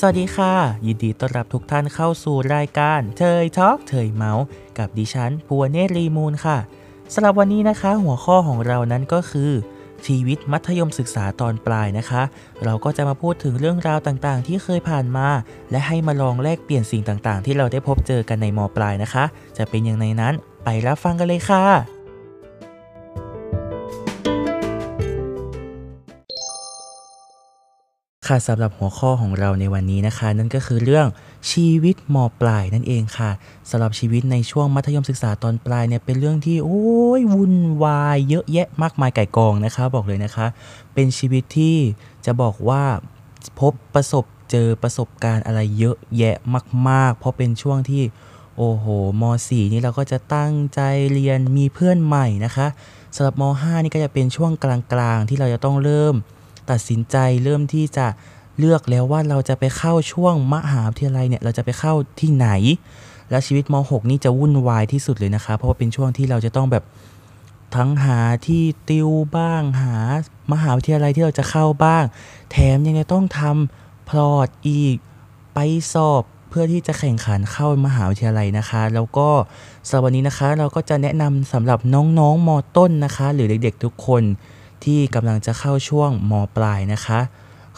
สวัสดีค่ะ ยินดีต้อนรับทุกท่านเข้าสู่รายการเทยทอล์กเทยเมาส์กับดิฉันพัวเนตรีมูลค่ะสำหรับวันนี้นะคะ หัวข้อของเรานั้นก็คือ ชีวิตมัธยมศึกษาตอนปลายนะคะ เราก็จะมาพูดถึงเรื่องราวต่างๆ ที่เคยผ่านมา และให้มาลองแลกเปลี่ยนสิ่งต่างๆ ที่เราได้พบเจอกันในมปลายนะคะ จะเป็นอย่างไรนั้นไปรับฟังกันเลยค่ะ ค่ะสำหรับหัวข้อของเราในวันนี้นะคะ นั่นก็คือเรื่องชีวิตมปลายนั่นเองค่ะสำหรับชีวิตในช่วงมัธยมศึกษาตอนปลายเนี่ยเป็นเรื่องที่โอ้ยวุ่นวายเยอะแยะมากมายไก่กองนะคะ บอกเลยนะคะ เป็นชีวิตที่จะบอกว่าพบประสบเจอประสบการณ์อะไรเยอะแยะมาก ๆ เพราะเป็นช่วงที่โอ้โหม .4 นี่เราก็จะตั้งใจเรียนมีเพื่อนใหม่นะคะสำหรับม .5 นี่ก็จะเป็นช่วงกลางๆ ที่เราจะต้องเริ่ม ตัดสินใจเริ่มที่จะเลือกแล้วว่าเราจะไปเข้าช่วงมหาวิทยาลัยเนี่ยเราจะไปเข้าที่ไหน และชีวิตม .6 นี่จะวุ่นวายที่สุดเลยนะคะ เพราะว่าเป็นช่วงที่เราจะต้องแบบทั้งหาที่ติวบ้างหามหาวิทยาลัยที่เราจะเข้าบ้าง แถมยังจะต้องทำพลอตอีกไปสอบเพื่อที่จะแข่งขันเข้ามหาวิทยาลัยนะคะ แล้วก็สำหรับวันนี้นะคะ เราก็จะแนะนำสำหรับน้องๆมต้นนะคะ หรือเด็กๆทุกคน ที่กำลังจะเข้าช่วงมปลายนะคะ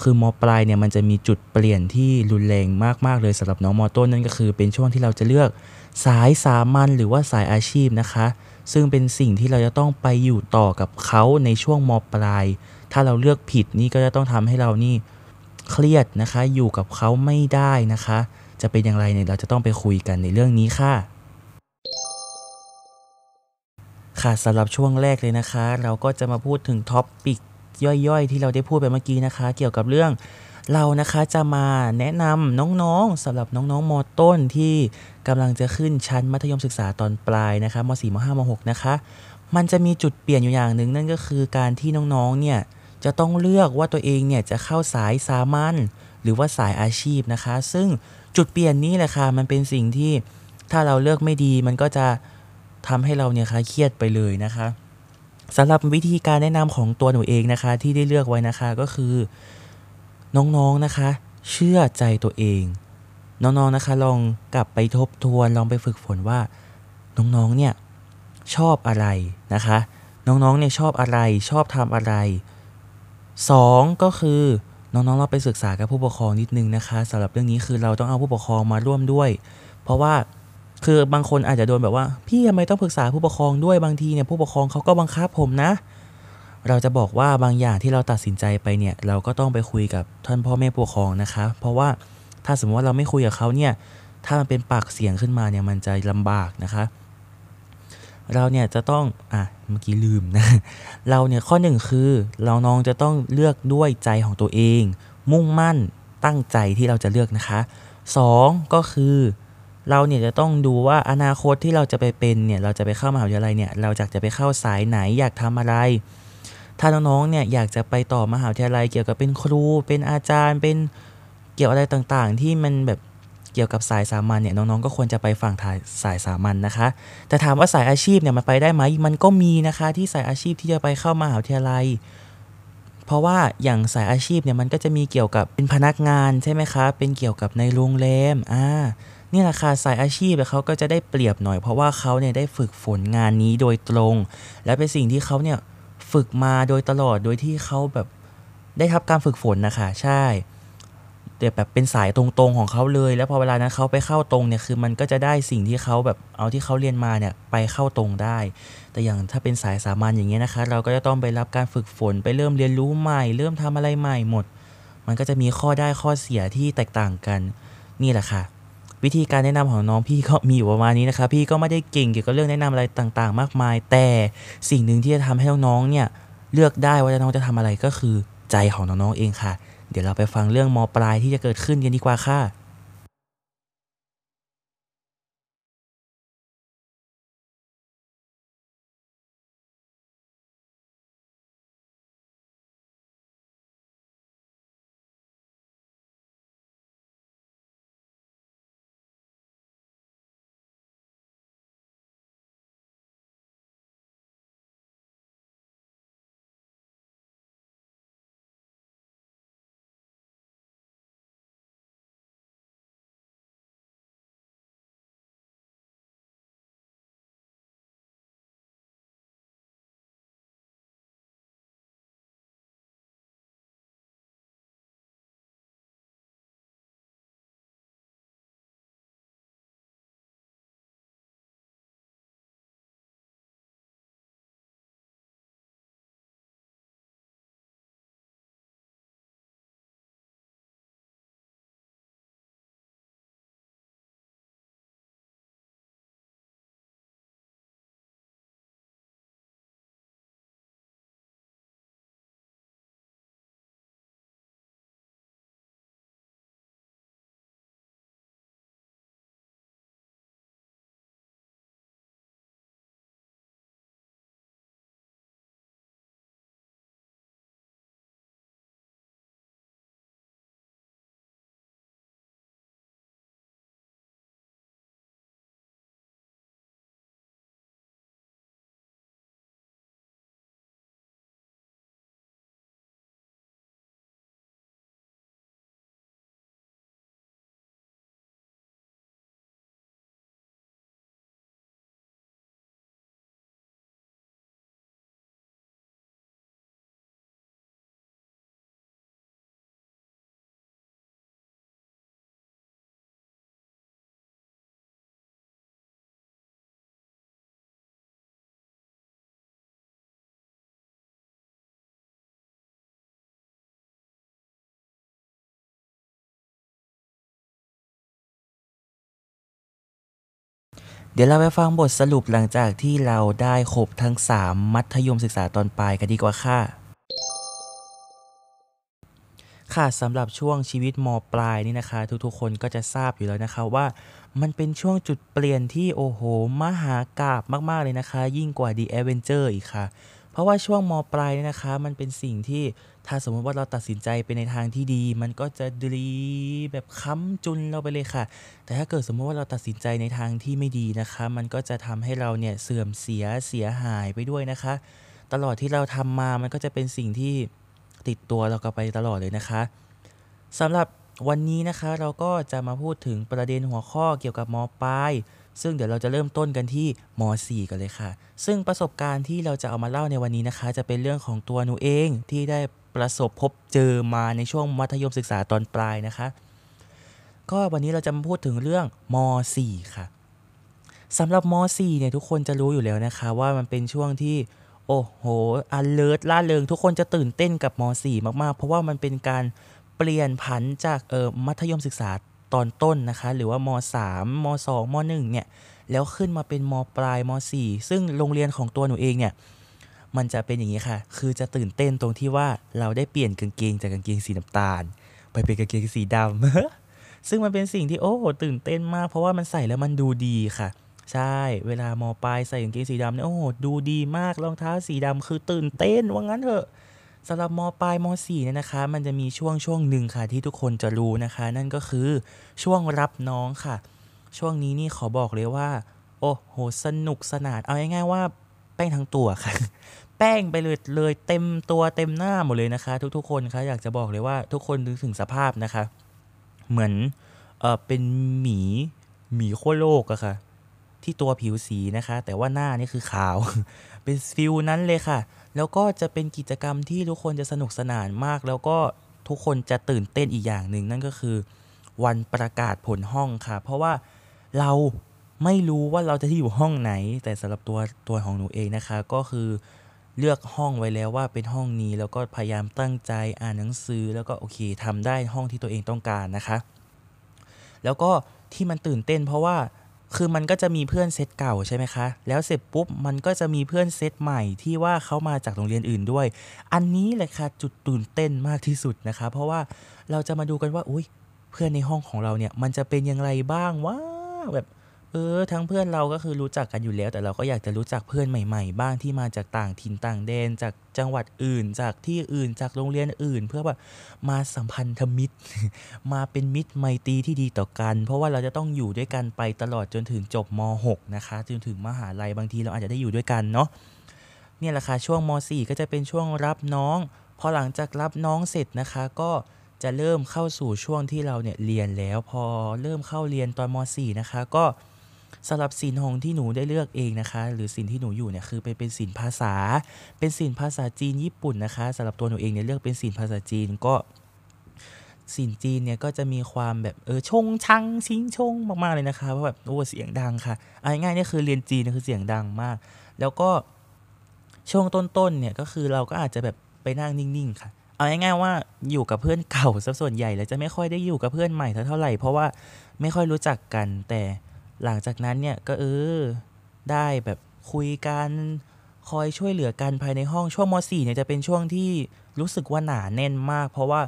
คือมปลายเนี่ยมันจะมีจุดเปลี่ยนที่รุนแรงมากๆเลยสำหรับน้องมต้นนั่นก็คือเป็นช่วงที่เราจะเลือกสายสามัญหรือว่าสายอาชีพนะคะ ซึ่งเป็นสิ่งที่เราจะต้องไปอยู่ต่อกับเขาในช่วงมปลาย ถ้าเราเลือกผิดนี่ก็จะต้องทำให้เรานี่เครียดนะคะ อยู่กับเขาไม่ได้นะคะ จะเป็นอย่างไรเนี่ยเราจะต้องไปคุยกันในเรื่องนี้ค่ะ ค่ะสำหรับช่วงแรกเลยนะคะ เราก็จะมาพูดถึงท็อปปิกย่อยๆ ที่เราได้พูดไปเมื่อกี้นะคะ เกี่ยวกับเรื่องเรานะคะจะมาแนะนำน้องๆสำหรับน้องๆมต้นที่กำลังจะขึ้นชั้นมัธยมศึกษาตอนปลายนะคะม .4 ม .5 ม .6 นะคะ มันจะมีจุดเปลี่ยนอยู่อย่างหนึ่งนั่นก็คือการที่น้องๆเนี่ยจะต้องเลือกว่าตัวเองเนี่ยจะเข้าสายสามัญหรือว่าสายอาชีพนะคะ ซึ่งจุดเปลี่ยนนี้แหละค่ะมันเป็นสิ่งที่ถ้าเราเลือกไม่ดีมันก็จะ ทำให้เราเนี่ยคะเครียดไปเลยนะคะสำหรับวิธีการแนะนำของตัวหนูเองนะคะ ที่ได้เลือกไว้นะคะก็คือน้องๆนะคะ เชื่อใจตัวเอง น้องๆนะคะ ลองกลับไปทบทวนลองไปฝึกฝนว่า น้องๆเนี่ยชอบอะไรนะคะ น้องๆเนี่ยชอบอะไรชอบทำอะไรสองก็คือน้องๆเราไปศึกษากับผู้ปกครองนิดนึงนะคะสำหรับเรื่องนี้คือเราต้องเอาผู้ปกครองมาร่วมด้วย เพราะว่า คือบางคนอาจจะโดนแบบว่า พี่ทำไมต้องปรึกษาผู้ปกครองด้วยบางทีเนี่ยผู้ปกครองเขาก็บังคับผมนะ เราจะบอกว่าบางอย่างที่เราตัดสินใจไปเนี่ย เราก็ต้องไปคุยกับท่านพ่อแม่ผู้ปกครองนะคะเพราะว่าถ้าสมมติว่าเราไม่คุยกับเขาเนี่ยถ้ามันเป็นปากเสียงขึ้นมาเนี่ยมันจะลำบากนะคะ เราเนี่ยจะต้องอะเมื่อกี้ลืมนะเราเนี่ยข้อหนึ่งคือเราน้องจะต้องเลือกด้วยใจของตัวเอง มุ่งมั่นตั้งใจที่เราจะเลือกนะคะสองก็คือ เราเนี่ยจะต้องดูว่าอนาคตที่เราจะไปเป็นเนี่ยเราจะไปเข้ามหาวิทยาลัยเนี่ยเราอยากจะไปเข้าสายไหนอยากทำอะไร ถ้าน้องๆเนี่ยอยากจะไปต่อมหาวิทยาลัย เกี่ยวกับเป็นครูเป็นอาจารย์เป็นเกี่ยวอะไรต่างๆ ที่มันแบบเกี่ยวกับสายสามัญเนี่ยน้องๆก็ควรจะไปฝั่งายสายสามัญนนะคะ แต่ถามว่าสายอาชีพเนี่ยมันไปได้ไหมมันก็มีนะคะที่สายอาชีพที่จะไปเข้ามหาวิทยาลัย เพราะว่าอย่างสายอาชีพเนี่ยมันก็จะมีเกี่ยวกับเป็นพนักงานใช่ไหมคะเป็นเกี่ยวกับในโรงแรมอ่า นี่แหละค่ะสายอาชีพเขาก็จะได้เปรียบหน่อย เพราะว่าเขาเนี่ยได้ฝึกฝนงานนี้โดยตรง และเป็นสิ่งที่เขาเนี่ยฝึกมาโดยตลอดโดยที่เขาแบบได้รับการฝึกฝนนะคะใช่แต่แบบเป็นสายตรงๆของเขาเลย แล้วพอเวลานั้นเขาไปเข้าตรงเนี่ยคือมันก็จะได้สิ่งที่เขาแบบเอาที่เขาเรียนมาเนี่ยไปเข้าตรงได้ แต่อย่างถ้าเป็นสายสามัญอย่างเงี้ยนะคะ เราก็จะต้องไปรับการฝึกฝนไปเริ่มเรียนรู้ใหม่ เริ่มทำอะไรใหม่หมด มันก็จะมีข้อได้ข้อเสียที่แตกต่างกัน นี่แหละค่ะ วิธีการแนะนำของน้องพี่ก็มีอยู่ประมาณนี้นะครับพี่ก็ไม่ได้เก่งเกี่ยวกับเรื่องแนะนำอะไรต่างๆ มากมาย แต่สิ่งหนึ่งที่จะทำให้น้องๆเนี่ยเลือกได้ว่าน้องจะทำอะไรก็คือใจของน้องๆเองค่ะ เดี๋ยวเราไปฟังเรื่องมปลายที่จะเกิดขึ้นกันดีกว่าค่ะ เดี๋ยวเราไปฟังบทสรุปหลังจากที่เราได้ครบทั้ง 3 มัธยมศึกษาตอนปลายกันดีกว่าค่ะ ค่ะสำหรับช่วงชีวิตมปลายนี่นะคะ ทุกๆคนก็จะทราบอยู่แล้วนะคะว่า มันเป็นช่วงจุดเปลี่ยนที่โอ้โห มหากราบมากๆเลยนะคะ ยิ่งกว่า The Avenger อีกค่ะ เพราะว่าช่วงมปลายนี่นะคะ มันเป็นสิ่งที่ ถ้าสมมติว่าเราตัดสินใจไปในทางที่ดี มันก็จะดีแบบค้ำจุนเราไปเลยค่ะ แต่ถ้าเกิดสมมติว่าเราตัดสินใจในทางที่ไม่ดีนะคะ มันก็จะทำให้เราเนี่ยเสื่อมเสียเสียหายไปด้วยนะคะ ตลอดที่เราทำมามันก็จะเป็นสิ่งที่ติดตัวเราก็ไปตลอดเลยนะคะสำหรับวันนี้นะคะเราก็จะมาพูดถึงประเด็นหัวข้อเกี่ยวกับมปลายซึ่งเดี๋ยวเราจะเริ่มต้นกันที่ม .4 กันเลยค่ะ ซึ่งประสบการณ์ที่เราจะเอามาเล่าในวันนี้นะคะ จะเป็นเรื่องของตัวหนูเองที่ได้ ประสบพบเจอมาในช่วงมัธยมศึกษาตอนปลายนะคะ ก็วันนี้เราจะมาพูดถึงเรื่องม .4 ค่ะสำหรับม .4 เนี่ยทุกคนจะรู้อยู่แล้วนะคะ ว่ามันเป็นช่วงที่โอ้โหอันเลิศล่าเริงทุกคนจะตื่นเต้นกับม .4 มากๆ เพราะว่ามันเป็นการเปลี่ยนผันจากเออมัธยมศึกษาตอนต้นนะคะ หรือว่าม .3 ม .2 ม .1 เนี่ยแล้วขึ้นมาเป็นมปลายม .4 ซึ่งโรงเรียนของตัวหนูเองเนี่ย มันจะเป็นอย่างนี้ค่ะ คือจะตื่นเต้นตรงที่ว่าเราได้เปลี่ยนกางเกงจากกางเกงสีน้ำตาล ไปเป็นกางเกงสีดำซึ่งมันเป็นสิ่งที่โอ้โหตื่นเต้นมาก เพราะว่ามันใส่แล้วมันดูดีค่ะ ใช่ เวลามอปลายใส่กางเกงสีดำเนี่ยโอ้โหดูดีมากรองเท้าสีดำคือตื่นเต้นว่างั้นเถอะสำหรับมปลายม4เนี่ยนะคะ มันจะมีช่วงช่วงหนึ่งค่ะที่ทุกคนจะรู้นะคะ นั่นก็คือช่วงรับน้องค่ะ ช่วงนี้นี่ขอบอกเลยว่า โอ้โหสนุกสนานเอาง่ายๆว่า ป้งทั้งตัวค่ะ แป้งไปเลยเลยเต็มตัวเต็มหน้าหมดเลยนะคะ ทุกๆคนคะอยากจะบอกเลยว่าทุกคนนึกถึงสภาพนะคะ เหมือนเออเป็นหมีหมีโคโลกอะค่ะ ที่ตัวผิวสีนะคะ แต่ว่าหน้านี่คือขาว เป็นฟิลนั้นเลยค่ะ แล้วก็จะเป็นกิจกรรมที่ทุกคนจะสนุกสนานมาก แล้วก็ทุกคนจะตื่นเต้นอีกอย่างหนึ่งนั่นก็คือ วันประกาศผลห้องค่ะ เพราะว่าเรา ไม่รู้ว่าเราจะที่อยู่ห้องไหน แต่สำหรับตัวตัวของหนูเองนะคะ ก็คือเลือกห้องไว้แล้วว่าเป็นห้องนี้แล้วก็พยายามตั้งใจอ่านหนังสือ แล้วก็โอเคทำได้ห้องที่ตัวเองต้องการนะคะ แล้วก็ที่มันตื่นเต้น เพราะว่าคือมันก็จะมีเพื่อนเซตเก่าใช่ไหมคะ แล้วเสร็จปุ๊บมันก็จะมีเพื่อนเซตใหม่ที่ว่าเขามาจากโรงเรียนอื่นด้วย อันนี้แหละค่ะจุดตื่นเต้นมากที่สุดนะคะ เพราะว่าเราจะมาดูกันว่าอุ้ยเพื่อนในห้องของเราเนี่ยมันจะเป็นอย่างไรบ้างว่าแบบ เออทั้งเพื่อนเราก็คือรู้จักกันอยู่แล้ว แต่เราก็อยากจะรู้จักเพื่อนใหม่ ๆ บ้างที่มาจากต่างถิ่นต่างแดนจากจังหวัดอื่น จากที่อื่นจากโรงเรียนอื่น เพื่อแบบมาสัมพันธมิตร มาเป็นมิตรไมตรีที่ดีต่อกัน เพราะว่าเราจะต้องอยู่ด้วยกันไปตลอดจนถึงจบม .6 นะคะจนถึงมหาลัยบางทีเราอาจจะได้อยู่ด้วยกันเนาะเนี่ยแหละค่ะช่วงม .4 ก็จะเป็นช่วงรับน้อง พอหลังจากรับน้องเสร็จนะคะก็จะเริ่มเข้าสู่ช่วงที่เราเนี่ยเรียนแล้ว พอเริ่มเข้าเรียนตอนม .4 นะคะก็ สำหรับสินของที่หนูได้เลือกเองนะคะ หรือสินที่หนูอยู่เนี่ยคือเป็นเป็นสินภาษา เป็นสินภาษาจีนญี่ปุ่นนะคะสำหรับตัวหนูเองเนี่ยเลือกเป็นสินภาษาจีนก็สินจีนเนี่ยก็จะมีความแบบเออชงชังชิงชงมากๆเลยนะคะเพราะแบบโอ้เสียงดังค่ะเอาง่ายๆนี่คือเรียนจีนคือเสียงดังมาก แล้วก็ช่วงต้นๆเนี่ยก็คือเราก็อาจจะแบบไปนั่งนิ่งๆ ค่ะ เอาง่ายๆว่าอยู่กับเพื่อนเก่าซะส่วนใหญ่แล้วจะไม่ค่อยได้อยู่กับเพื่อนใหม่เท่าไหร่เพราะว่าไม่ค่อยรู้จักกันแต่ หลังจากนั้นเนี่ยก็เออ ได้แบบคุยกันคอยช่วยเหลือกันภายในห้องช่วงม .4 เนี่ยจะเป็นช่วงที่รู้สึกว่าหนาแน่นมาก เพราะว่า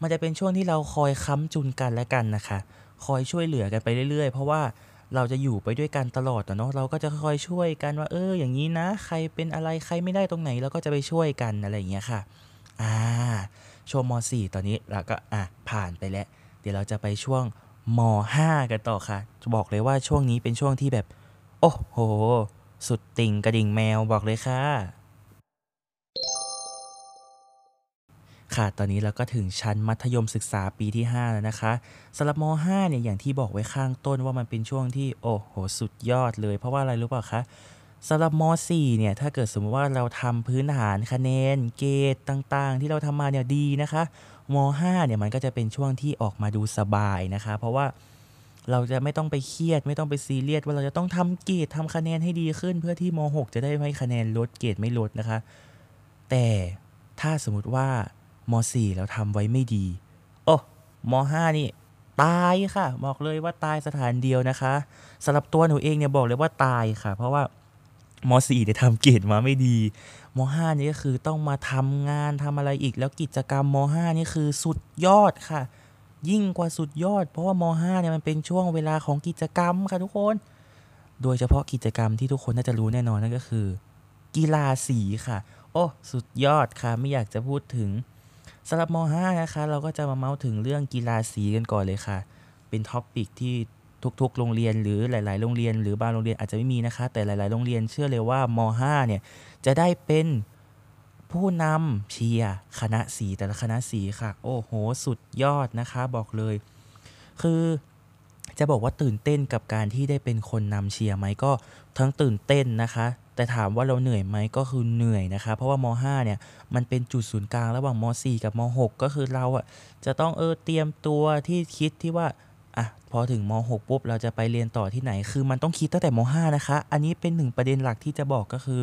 มันจะเป็นช่วงที่เราคอยค้ำจุนกันและกันนะคะ คอยช่วยเหลือกันไปเรื่อยๆ เพราะว่าเราจะอยู่ไปด้วยกันตลอดเนาะเราก็จะคอยช่วยกันว่า เออ อย่างนี้นะ ใครเป็นอะไรใครไม่ได้ตรงไหนเราก็จะไปช่วยกันอะไรอย่างเงี้ยค่ะอ่าช่วงม .4 ตอนนี้เราก็อะผ่านไปแล้ว เดี๋ยวเราจะไปช่วง ม .5 กันต่อค่ะ จะบอกเลยว่าช่วงนี้เป็นช่วงที่แบบ โอ้โห สุดติ่งกระดิ่งแมวบอกเลยค่ะ ค่ะ ตอนนี้เราก็ถึงชั้นมัธยมศึกษาปีที่ 5 แล้วนะคะสำหรับม .5 เนี่ยอย่างที่บอกไว้ข้างต้นว่ามันเป็นช่วงที่โอ้โห สุดยอดเลย เพราะว่าอะไรรู้เปล่าคะสำหรับม .4 เนี่ย ถ้าเกิดสมมติว่าเราทำพื้นฐานคะแนนเกรดต่างๆ ที่เราทำมาเนี่ยดีนะคะ ม .5 เนี่ยมันก็จะเป็นช่วงที่ออกมาดูสบายนะคะ เพราะว่าเราจะไม่ต้องไปเครียดไม่ต้องไปซีเรียสว่าเราจะต้องทำเกรดทำคะแนนให้ดีขึ้น เพื่อที่ม .6 จะได้ไม่คะแนนลดเกรดไม่ลดนะคะ แต่ถ้าสมมติว่าม .4 เราทำไว้ไม่ดี โอ้ม .5 นี่ตายค่ะ บอกเลยว่าตายสถานเดียวนะคะสำหรับตัวหนูเองเนี่ยบอกเลยว่าตายค่ะ เพราะว่า มสี่เนี่ยทำเกรดมาไม่ดีมห้านี่ก็คือต้องมาทำงานทำอะไรอีก แล้วกิจกรรมมห้านี่คือสุดยอดค่ะ ยิ่งกว่าสุดยอด เพราะว่ามห้าเนี่ยมันเป็นช่วงเวลาของกิจกรรมค่ะทุกคน โดยเฉพาะกิจกรรมที่ทุกคนน่าจะรู้แน่นอนนั่นก็คือ กีฬาสีค่ะ โอ้สุดยอดค่ะ ไม่อยากจะพูดถึงสำหรับมห้านะคะ เราก็จะมาเมาส์ถึงเรื่องกีฬาสีกันก่อนเลยค่ะ เป็น topic ที่ ทุกๆ โรงเรียนหรือหลาย ๆ โรงเรียน หรือบางโรงเรียนอาจจะไม่มีนะคะ แต่หลาย ๆ โรงเรียนเชื่อเลยว่าม5เนี่ยจะได้เป็นผู้นำเชียร์คณะสีแต่ละคณะสีค่ะ โอ้โห สุดยอดนะคะบอกเลย คือจะบอกว่าตื่นเต้นกับการที่ได้เป็นคนนำเชียร์ไหมก็ทั้งตื่นเต้นนะคะ แต่ถามว่าเราเหนื่อยไหมก็คือเหนื่อยนะคะ เพราะว่าม 5 เนี่ยมันเป็นจุดศูนย์กลางระหว่างม 4 กับม 6 ก็คือเราอะจะต้องเออเตรียมตัวที่คิดที่ว่า อะพอถึงม 6 ปุ๊บเราจะไปเรียนต่อที่ไหน คือมันต้องคิดตั้งแต่ม 5 นะคะ อันนี้เป็นหนึ่งประเด็นหลักที่จะบอกก็คือ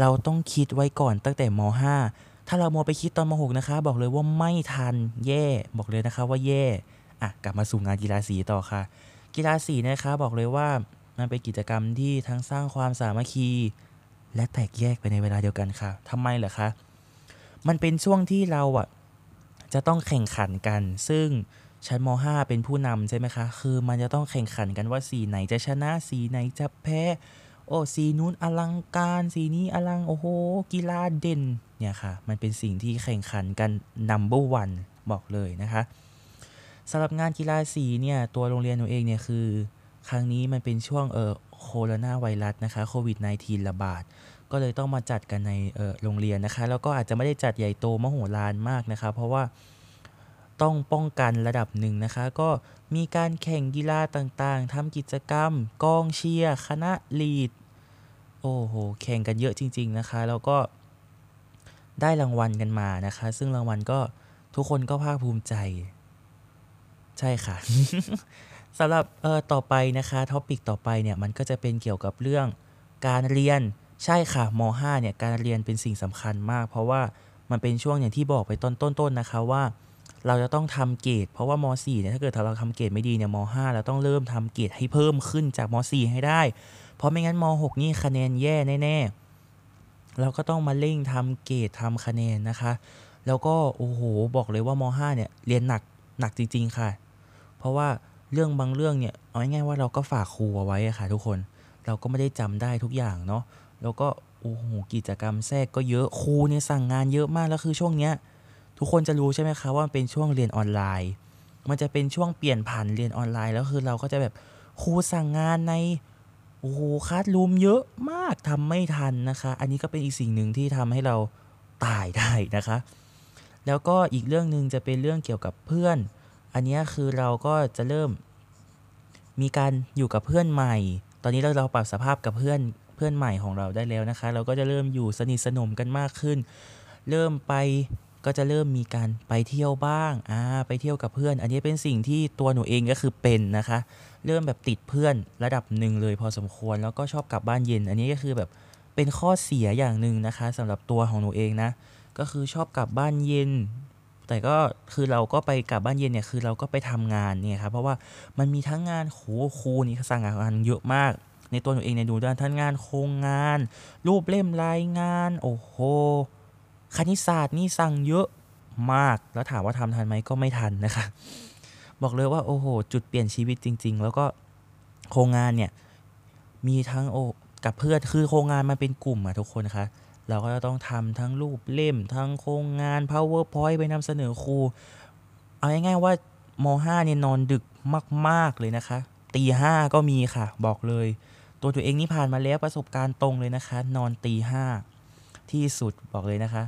เราต้องคิดไว้ก่อนตั้งแต่ม 5 ถ้าเราโมไปคิดตอนม 6 นะคะ บอกเลยว่าไม่ทันแย่ บอกเลยนะคะว่าแย่อะกลับมาสู่งานกีฬาสีต่อค่ะ กีฬาสีนะคะบอกเลยว่ามันเป็นกิจกรรมที่ทั้งสร้างความสามัคคี และแตกแยกไปในเวลาเดียวกันค่ะทำไมเหรอคะมันเป็นช่วงที่เราอะจะต้องแข่งขันกัน ซึ่ง ชั้นม .5 เป็นผู้นำใช่ไหมคะ คือมันจะต้องแข่งขันกันว่าสีไหนจะชนะสีไหนจะแพ้ โอ้สีนู้นอลังการสีนี้อลังโอ้โหกีฬาเด่นเนี่ยค่ะ มันเป็นสิ่งที่แข่งขันกัน number one บอกเลยนะคะสำหรับงานกีฬาสีเนี่ยตัวโรงเรียนหนูเองเนี่ยคือ ครั้งนี้มันเป็นช่วงเออโคโรนาไวรัสนะคะโควิด -19 ระบาดก็เลยต้องมาจัดกันในเออโรงเรียนนะคะ แล้วก็อาจจะไม่ได้จัดใหญ่โตมโหฬารมากนะคะ เพราะว่า ต้องป้องกันระดับหนึ่งนะคะ ก็มีการแข่งกีฬาต่างๆทำกิจกรรม กองเชียร์คณะลีด โอ้โห แข่งกันเยอะจริง ๆนะคะ แล้วก็ได้รางวัลกันมานะคะ ซึ่งรางวัลก็ทุกคนก็ภาคภูมิใจ ใช่ค่ะสำหรับเออต่อไปนะคะท็อปิกต่อไปเนี่ยมันก็จะเป็นเกี่ยวกับเรื่องการเรียนใช่ค่ะม .5 เนี่ยการเรียนเป็นสิ่งสำคัญมาก เพราะว่ามันเป็นช่วงอย่างที่บอกไปต้นๆนนะคะว่า เราจะต้องทำเกรดเพราะว่าม .4 เนี่ยถ้าเกิดเราทำเกรดไม่ดีเนี่ยม .5 เราต้องเริ่มทำเกรดให้เพิ่มขึ้นจากม .4 ให้ได้ เพราะไม่งั้นม .6 นี่คะแนนแย่แน่ๆเราก็ต้องมาเร่งทำเกรดทำคะแนนนะคะ แล้วก็โอ้โหบอกเลยว่าม .5 เนี่ยเรียนหนักหนักจริง ๆ ค่ะ เพราะว่าเรื่องบางเรื่องเนี่ยเอาง่ายๆว่าเราก็ฝากครูเอาไว้ค่ะ ทุกคนเราก็ไม่ได้จำได้ทุกอย่างเนาะแล้วก็โอ้โหกิจกรรมแทรกก็เยอะครูเนี่ยสั่งงานเยอะมากแล้วคือช่วงเนี้ย ทุกคนจะรู้ใช่ไหมคะว่ามันเป็นช่วงเรียนออนไลน์ มันจะเป็นช่วงเปลี่ยนผ่านเรียนออนไลน์ แล้วคือเราก็จะแบบครูสั่งงานในโอ้โหคาดรูมเยอะมากทำไม่ทันนะคะ อันนี้ก็เป็นอีกสิ่งหนึ่งที่ทำให้เราตายได้นะคะ แล้วก็อีกเรื่องหนึ่งจะเป็นเรื่องเกี่ยวกับเพื่อน อันนี้คือเราก็จะเริ่มมีการอยู่กับเพื่อนใหม่ ตอนนี้เราเราปรับสภาพกับเพื่อนเพื่อนใหม่ของเราได้แล้วนะคะ เราก็จะเริ่มอยู่สนิทสนมกันมากขึ้น เริ่มไป ก็จะเริ่มมีการไปเที่ยวบ้างอ่าไปเที่ยวกับเพื่อน อันนี้เป็นสิ่งที่ตัวหนูเองก็คือเป็นนะคะ เริ่มแบบติดเพื่อนระดับหนึ่งเลยพอสมควรแล้วก็ชอบกลับบ้านเย็น อันนี้ก็คือแบบเป็นข้อเสียอย่างหนึ่งนะคะสำหรับตัวของหนูเองนะ ก็คือชอบกลับบ้านเย็น แต่ก็คือเราก็ไปกลับบ้านเย็นเนี่ยคือเราก็ไปทำงานเนี่ยครับเพราะว่ามันมีทั้งงานโหครูนี่สั่งงานเยอะมากในตัวหนูเองเนี่ยดูด้านทั้งงานโครงงาน รูปเล่มรายงาน โอ้โห คณิตศาสตร์นี่สั่งเยอะมาก แล้วถามว่าทำทันไหมก็ไม่ทันนะคะ บอกเลยว่าโอ้โห จุดเปลี่ยนชีวิตจริง ๆ แล้วก็โครงงานเนี่ย มีทั้งโอกับเพื่อนคือโครงงานมันเป็นกลุ่มอะทุกคนนะคะ เราก็จะต้องทำทั้งรูปเล่ม ทั้งโครงงาน powerpoint ไปนำเสนอครู เอาง่ายๆว่าม5เนี่ยนอนดึกมาก ๆ เลยนะคะตีห้าก็มีค่ะ บอกเลย ตัวตัวเองนี่ผ่านมาแล้วประสบการณ์ตรงเลยนะคะ นอนตีห้าที่สุดบอกเลยนะคะ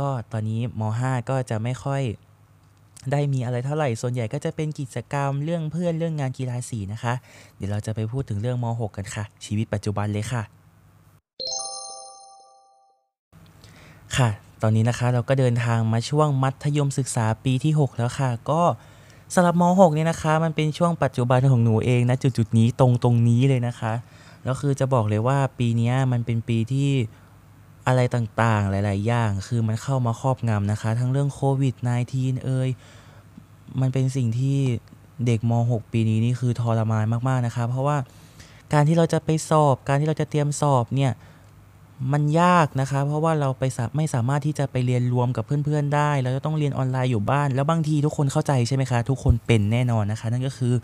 ก็ตอนนี้ม .5 ก็จะไม่ค่อยได้มีอะไรเท่าไหร่ ส่วนใหญ่ก็จะเป็นกิจกรรมเรื่องเพื่อนเรื่องงานกีฬาสีนะคะ เดี๋ยวเราจะไปพูดถึงเรื่องม .6 กันค่ะ ชีวิตปัจจุบันเลยค่ะ ค่ะ ตอนนี้นะคะเราก็เดินทางมาช่วงมัธยมศึกษาปีที่ 6 แล้วค่ะ ก็สำหรับม .6 เนี่ยนะคะ มันเป็นช่วงปัจจุบันของหนูเองนะจุดๆนี้ตรงตรงนี้เลยนะคะ แล้วคือจะบอกเลยว่าปีนี้มันเป็นปีที่ อะไรต่างๆ หลาย ๆ อย่าง คือมันเข้ามาครอบงำนะคะ ทั้งเรื่องโควิด -19 เอ่ยมันเป็นสิ่งที่เด็กม .6 ปีนี้นี่คือทรมานมากๆนะคะ เพราะว่าการที่เราจะไปสอบ การที่เราจะเตรียมสอบเนี่ยมันยากนะคะ เพราะว่าเราไปไม่สามารถที่จะไปเรียนรวมกับเพื่อนๆได้ เราจะต้องเรียนออนไลน์อยู่บ้าน แล้วบางทีทุกคนเข้าใจใช่ไหมคะ ทุกคนเป็นแน่นอนนะคะ นั่นก็คือ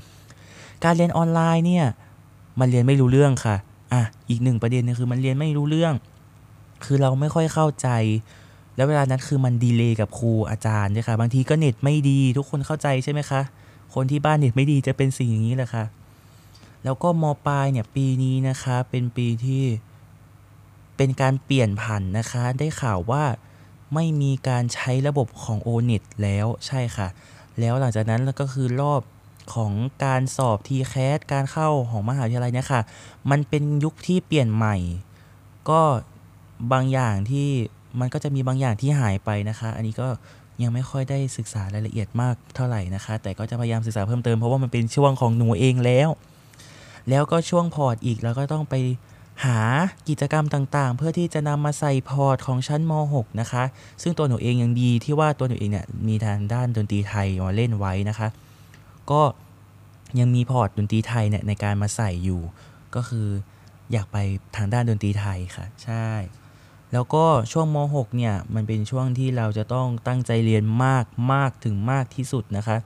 การเรียนออนไลน์เนี่ยมันเรียนไม่รู้เรื่องค่ะอะอีกหนึ่งประเด็นนึงคือมันเรียนไม่รู้เรื่อง คือเราไม่ค่อยเข้าใจ แล้วเวลานั้นคือมันดีเลย์กับครูอาจารย์ใช่ค่ะ บางทีก็เน็ตไม่ดี ทุกคนเข้าใจใช่ไหมคะ คนที่บ้านเน็ตไม่ดีจะเป็นสิ่งอย่างนี้แหละค่ะ แล้วก็มปลายเนี่ยปีนี้นะคะ เป็นปีที่เป็นการเปลี่ยนผันนะคะ ได้ข่าวว่าไม่มีการใช้ระบบของ o n e t แล้วใช่ค่ะ แล้วหลังจากนั้นก็คือรอบของการสอบ t c a s การเข้าของมหาวิทยาลัยเนี่ยค่ะ มันเป็นยุคที่เปลี่ยนใหม่ ก็ บางอย่างที่มันก็จะมีบางอย่างที่หายไปนะคะ อันนี้ก็ยังไม่ค่อยได้ศึกษารายละเอียดมากเท่าไหร่นะคะ แต่ก็จะพยายามศึกษาเพิ่มเติมเพราะว่ามันเป็นช่วงของหนูเองแล้ว แล้วก็ช่วงพอร์ตอีกแล้วก็ต้องไปหากิจกรรมต่างๆ เพื่อที่จะนำมาใส่พอร์ตของชั้นม .6 นะคะ ซึ่งตัวหนูเองยังดีที่ว่าตัวหนูเองเนี่ยมีทางด้านดนตรีไทยมาเล่นไว้นะคะ ก็ยังมีพอร์ตดนตรีไทยเนี่ยในการมาใส่อยู่ ก็คืออยากไปทางด้านดนตรีไทยค่ะ ใช่ แล้วก็ช่วงม .6 เนี่ยมันเป็นช่วงที่เราจะต้องตั้งใจเรียนมากมากถึงมากที่สุดนะคะ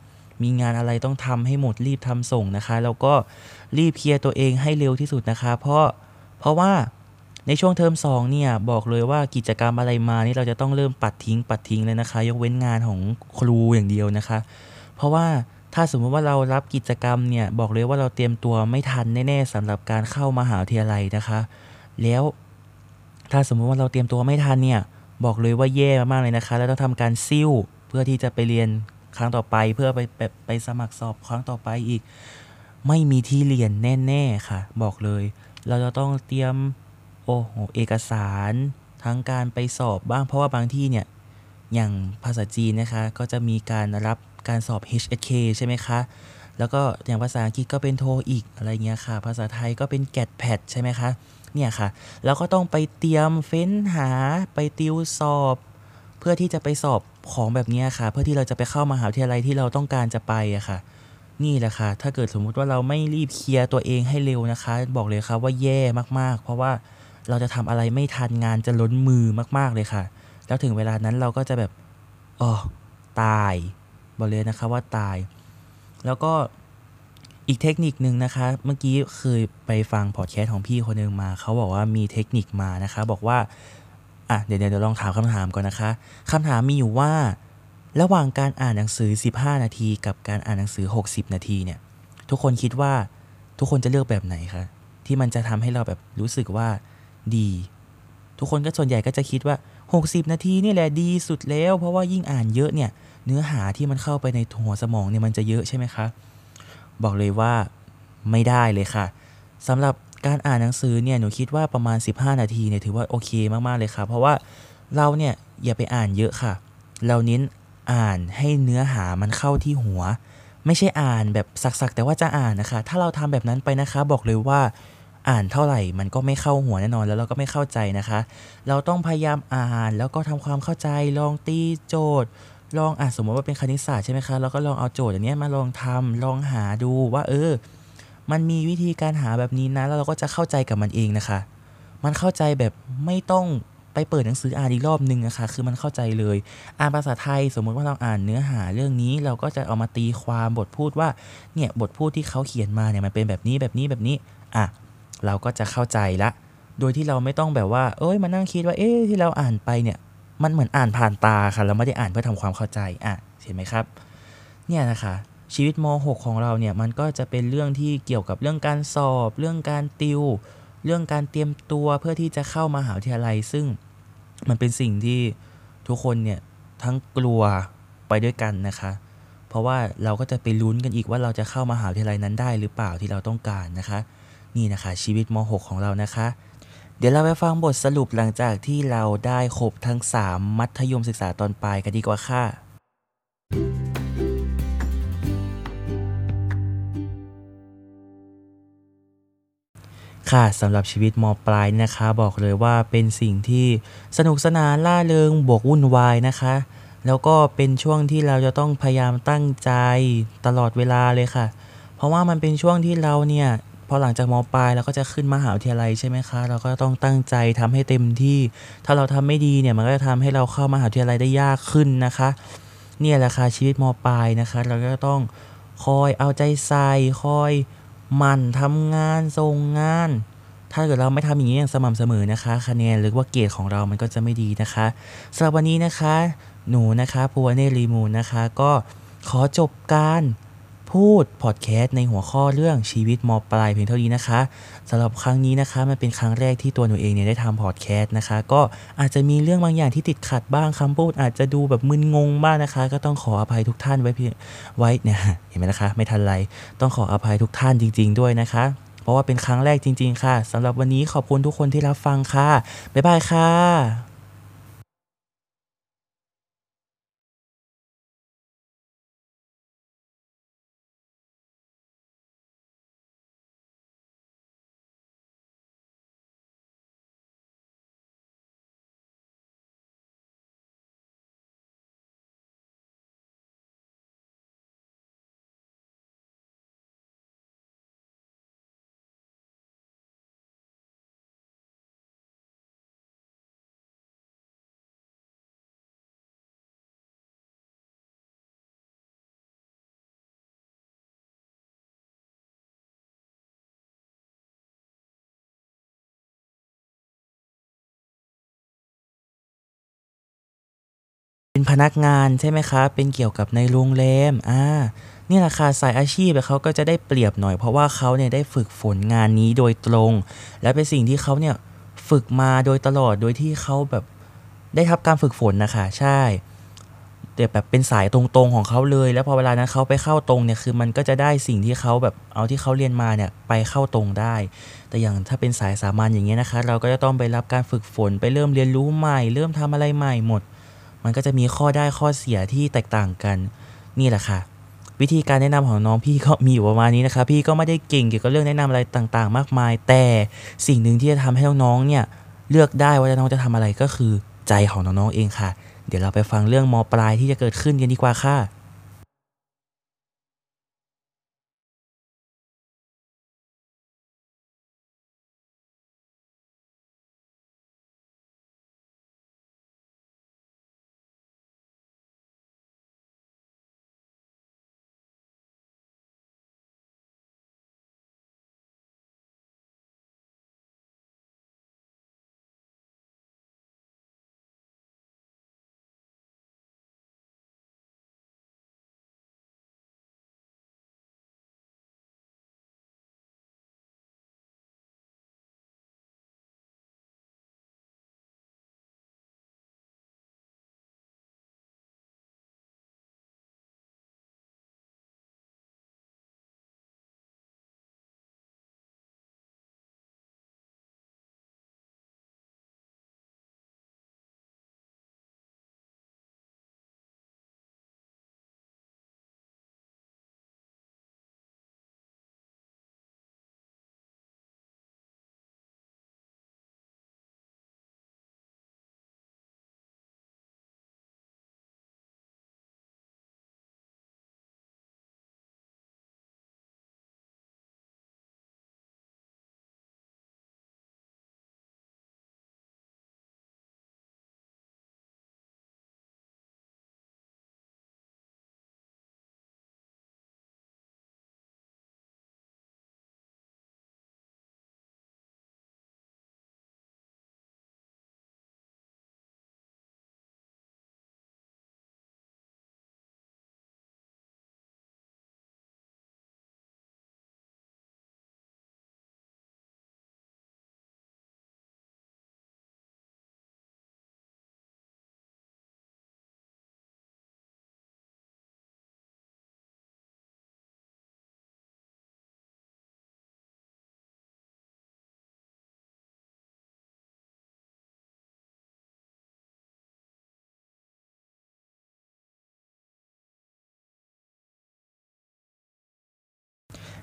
มีงานอะไรต้องทำให้หมดรีบทำส่งนะคะ แล้วก็รีบเคลียร์ตัวเองให้เร็วที่สุดนะคะ เพราะเพราะว่าในช่วงเทอม2เนี่ยบอกเลยว่ากิจกรรมอะไรมานี่เราจะต้องเริ่มปัดทิ้งปัดทิ้งเลยนะคะ ยกเว้นงานของครูอย่างเดียวนะคะ เพราะว่าถ้าสมมติว่าเรารับกิจกรรมเนี่ยบอกเลยว่าเราเตรียมตัวไม่ทันแน่ๆสำหรับการเข้ามาหาวิทยาลัยนะคะ แล้ว ถ้าสมมติว่าเราเตรียมตัวไม่ทันเนี่ย บอกเลยว่าแย่มากเลยนะคะ แล้วต้องทำการซิ่วเพื่อที่จะไปเรียนครั้งต่อไป เพื่อไปไปไปสมัครสอบครั้งต่อไปอีก ไม่มีที่เรียนแน่ๆค่ะ บอกเลย เราจะต้องเตรียมโอ้โหเอกสารทั้งการไปสอบบ้างเพราะว่าบางที่เนี่ยอย่างภาษาจีนนะคะก็จะมีการรับการสอบ HSK ใช่ไหมคะ แล้วก็อย่างภาษาอังกฤษก็เป็นโทอีกอะไรเงี้ยค่ะ ภาษาไทยก็เป็นแกดแพดใช่ไหมคะ เนี่ยค่ะ แล้วก็ต้องไปเตรียมเฟ้นหาไปติวสอบ เพื่อที่จะไปสอบของแบบนี้ค่ะ เพื่อที่เราจะไปเข้ามหาวิทยาลัยที่เราต้องการจะไปอะค่ะ นี่แหละค่ะ ถ้าเกิดสมมุติว่าเราไม่รีบเคลียร์ตัวเองให้เร็วนะคะ บอกเลยค่ะว่าแย่มากๆ เพราะว่าเราจะทำอะไรไม่ทันงานจะล้นมือมากๆเลยค่ะ แล้วถึงเวลานั้นเราก็จะแบบอ๋อตาย บอกเลยนะคะว่าตาย แล้วก็ อีกเทคนิคนึงนะคะ เมื่อกี้เคยไปฟังพอดแคสต์ของพี่คนนึงมา เขาบอกว่ามีเทคนิคมานะคะ บอกว่า อะ เดี๋ยวเดี๋ยวลองถามคำถามก่อนนะคะคำถามมีอยู่ว่า ระหว่างการอ่านหนังสือ 15 นาที กับการอ่านหนังสือ 60 นาทีเนี่ย ทุกคนคิดว่าทุกคนจะเลือกแบบไหนคะ ที่มันจะทำให้เราแบบรู้สึกว่าดี ทุกคนก็ส่วนใหญ่ก็จะคิดว่า 60 นาทีนี่แหละดีสุดแล้ว เพราะว่ายิ่งอ่านเยอะเนี่ย เนื้อหาที่มันเข้าไปในหัวสมองเนี่ยมันจะเยอะใช่ไหมคะ บอกเลยว่าไม่ได้เลยค่ะสำหรับการอ่านหนังสือเนี่ยหนูคิดว่าประมาณ 15 นาทีเนี่ยถือว่าโอเคมากๆเลยค่ะ เพราะว่าเราเนี่ยอย่าไปอ่านเยอะค่ะ เราเน้นอ่านให้เนื้อหามันเข้าที่หัว ไม่ใช่อ่านแบบสักๆแต่ว่าจะอ่านนะคะ ถ้าเราทำแบบนั้นไปนะคะ บอกเลยว่าอ่านเท่าไหร่มันก็ไม่เข้าหัวแน่นอนแล้วเราก็ไม่เข้าใจนะคะ เราต้องพยายามอ่านแล้วก็ทำความเข้าใจลองตีโจทย์ ลองอะสมมติว่าเป็นคณิตศาสตร์ใช่ไหมคะเราก็ลองเอาโจทย์อย่างนี้มาลองทำลองหาดูว่า เออ มันมีวิธีการหาแบบนี้นะ แล้วเราก็จะเข้าใจกับมันเองนะคะ มันเข้าใจแบบไม่ต้องไปเปิดหนังสืออ่านอีกรอบนึงนะคะ คือมันเข้าใจเลย อ่านภาษาไทยสมมติว่าเราอ่านเนื้อหาเรื่องนี้ เราก็จะเอามาตีความบทพูดว่า เนี่ยบทพูดที่เขาเขียนมาเนี่ยมันเป็นแบบนี้แบบนี้แบบนี้ อะ เราก็จะเข้าใจละ โดยที่เราไม่ต้องแบบว่า เอ้ยมานั่งคิดว่า เอ๊ะที่เราอ่านไปเนี่ย มันเหมือนอ่านผ่านตาค่ะเราไม่ได้อ่านเพื่อทำความเข้าใจอะเห็นไหมครับ เนี่ยนะคะชีวิตม .6 ของเราเนี่ยมันก็จะเป็นเรื่องที่เกี่ยวกับเรื่องการสอบ เรื่องการติว เรื่องการเตรียมตัวเพื่อที่จะเข้ามหาวิทยาลัย ซึ่งมันเป็นสิ่งที่ทุกคนเนี่ยทั้งกลัวไปด้วยกันนะคะ เพราะว่าเราก็จะไปลุ้นกันอีกว่าเราจะเข้ามหาวิทยาลัยนั้นได้หรือเปล่าที่เราต้องการนะคะ นี่นะคะชีวิตม .6 ของเรานะคะ เดี๋ยวเราไปฟังบทสรุปหลังจากที่เราได้ครบทั้ง 3 มัธยมศึกษาตอนปลายกันดีกว่าค่ะ ค่ะสำหรับชีวิตมปลายนะคะ บอกเลยว่าเป็นสิ่งที่สนุกสนานล่าเริงบวกวุ่นวายนะคะ แล้วก็เป็นช่วงที่เราจะต้องพยายามตั้งใจตลอดเวลาเลยค่ะ เพราะว่ามันเป็นช่วงที่เราเนี่ย พอหลังจากมปลายเราก็จะขึ้นมหาวิทยาลัยใช่ไหมคะ เราก็ต้องตั้งใจทำให้เต็มที่ ถ้าเราทำไม่ดีเนี่ยมันก็จะทำให้เราเข้ามหาวิทยาลัยได้ยากขึ้นนะคะ เนี่ยแหละค่ะชีวิตมปลายนะคะ เราก็ต้องคอยเอาใจใส่คอยหมั่นทำงานส่งงาน ถ้าเกิดเราไม่ทำอย่างนี้อย่างสม่ำเสมอนะคะ คะแนนหรือว่าเกรดของเรามันก็จะไม่ดีนะคะสำหรับวันนี้นะคะ หนูนะคะภูวเนรีมูลนะคะ ก็ขอจบการ พูดพอดแคสต์ในหัวข้อเรื่องชีวิตมปลายเพียงเท่านี้นะคะสำหรับครั้งนี้นะคะมันเป็นครั้งแรกที่ตัวหนูเองเนี่ยได้ทำพอดแคสต์นะคะ ก็อาจจะมีเรื่องบางอย่างที่ติดขัดบ้างคำพูด อาจจะดูแบบมึนงงบ้างนะคะ ก็ต้องขออภัยทุกท่านไว้เพียงไว้เนี่ยเห็นไหมนะคะ ไม่ทันไรต้องขออภัยทุกท่านจริง ๆ ด้วยนะคะเพราะว่าเป็นครั้งแรกจริง ๆ ค่ะสำหรับวันนี้ขอบคุณทุกคนที่รับฟังค่ะบ๊ายบายค่ะ เป็นพนักงานใช่ไหมคะเป็นเกี่ยวกับในโรงแรม อ่า นี่แหละค่ะสายอาชีพเขาก็จะได้เปรียบหน่อย เพราะว่าเขาเนี่ยได้ฝึกฝนงานนี้โดยตรง และเป็นสิ่งที่เขาเนี่ยฝึกมาโดยตลอด โดยที่เขาแบบได้รับการฝึกฝนนะคะ ใช่แต่แบบเป็นสายตรงๆของเขาเลย แล้วพอเวลานั้นเขาไปเข้าตรงเนี่ยคือมันก็จะได้สิ่งที่เขาแบบเอาที่เขาเรียนมาเนี่ยไปเข้าตรงได้ แต่อย่างถ้าเป็นสายสามัญอย่างเงี้ยนะคะ เราก็จะต้องไปรับการฝึกฝนไปเริ่มเรียนรู้ใหม่ เริ่มทำอะไรใหม่หมด มันก็จะมีข้อได้ข้อเสียที่แตกต่างกันนี่แหละค่ะ วิธีการแนะนำของน้องพี่ก็มีอยู่ประมาณนี้นะคะ พี่ก็ไม่ได้เก่งเกี่ยวกับเรื่องแนะนำอะไรต่างๆ มากมาย แต่สิ่งหนึ่งที่จะทำให้น้องๆเนี่ยเลือกได้ว่าน้องจะทำอะไรก็คือใจของน้องๆเองค่ะ เดี๋ยวเราไปฟังเรื่องมปลายที่จะเกิดขึ้นกันดีกว่าค่ะ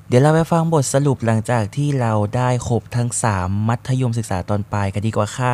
เดี๋ยวเราไปฟังบทสรุปหลังจากที่เราได้ครบทั้ง 3 มัธยมศึกษาตอนปลายกันดีกว่าค่ะ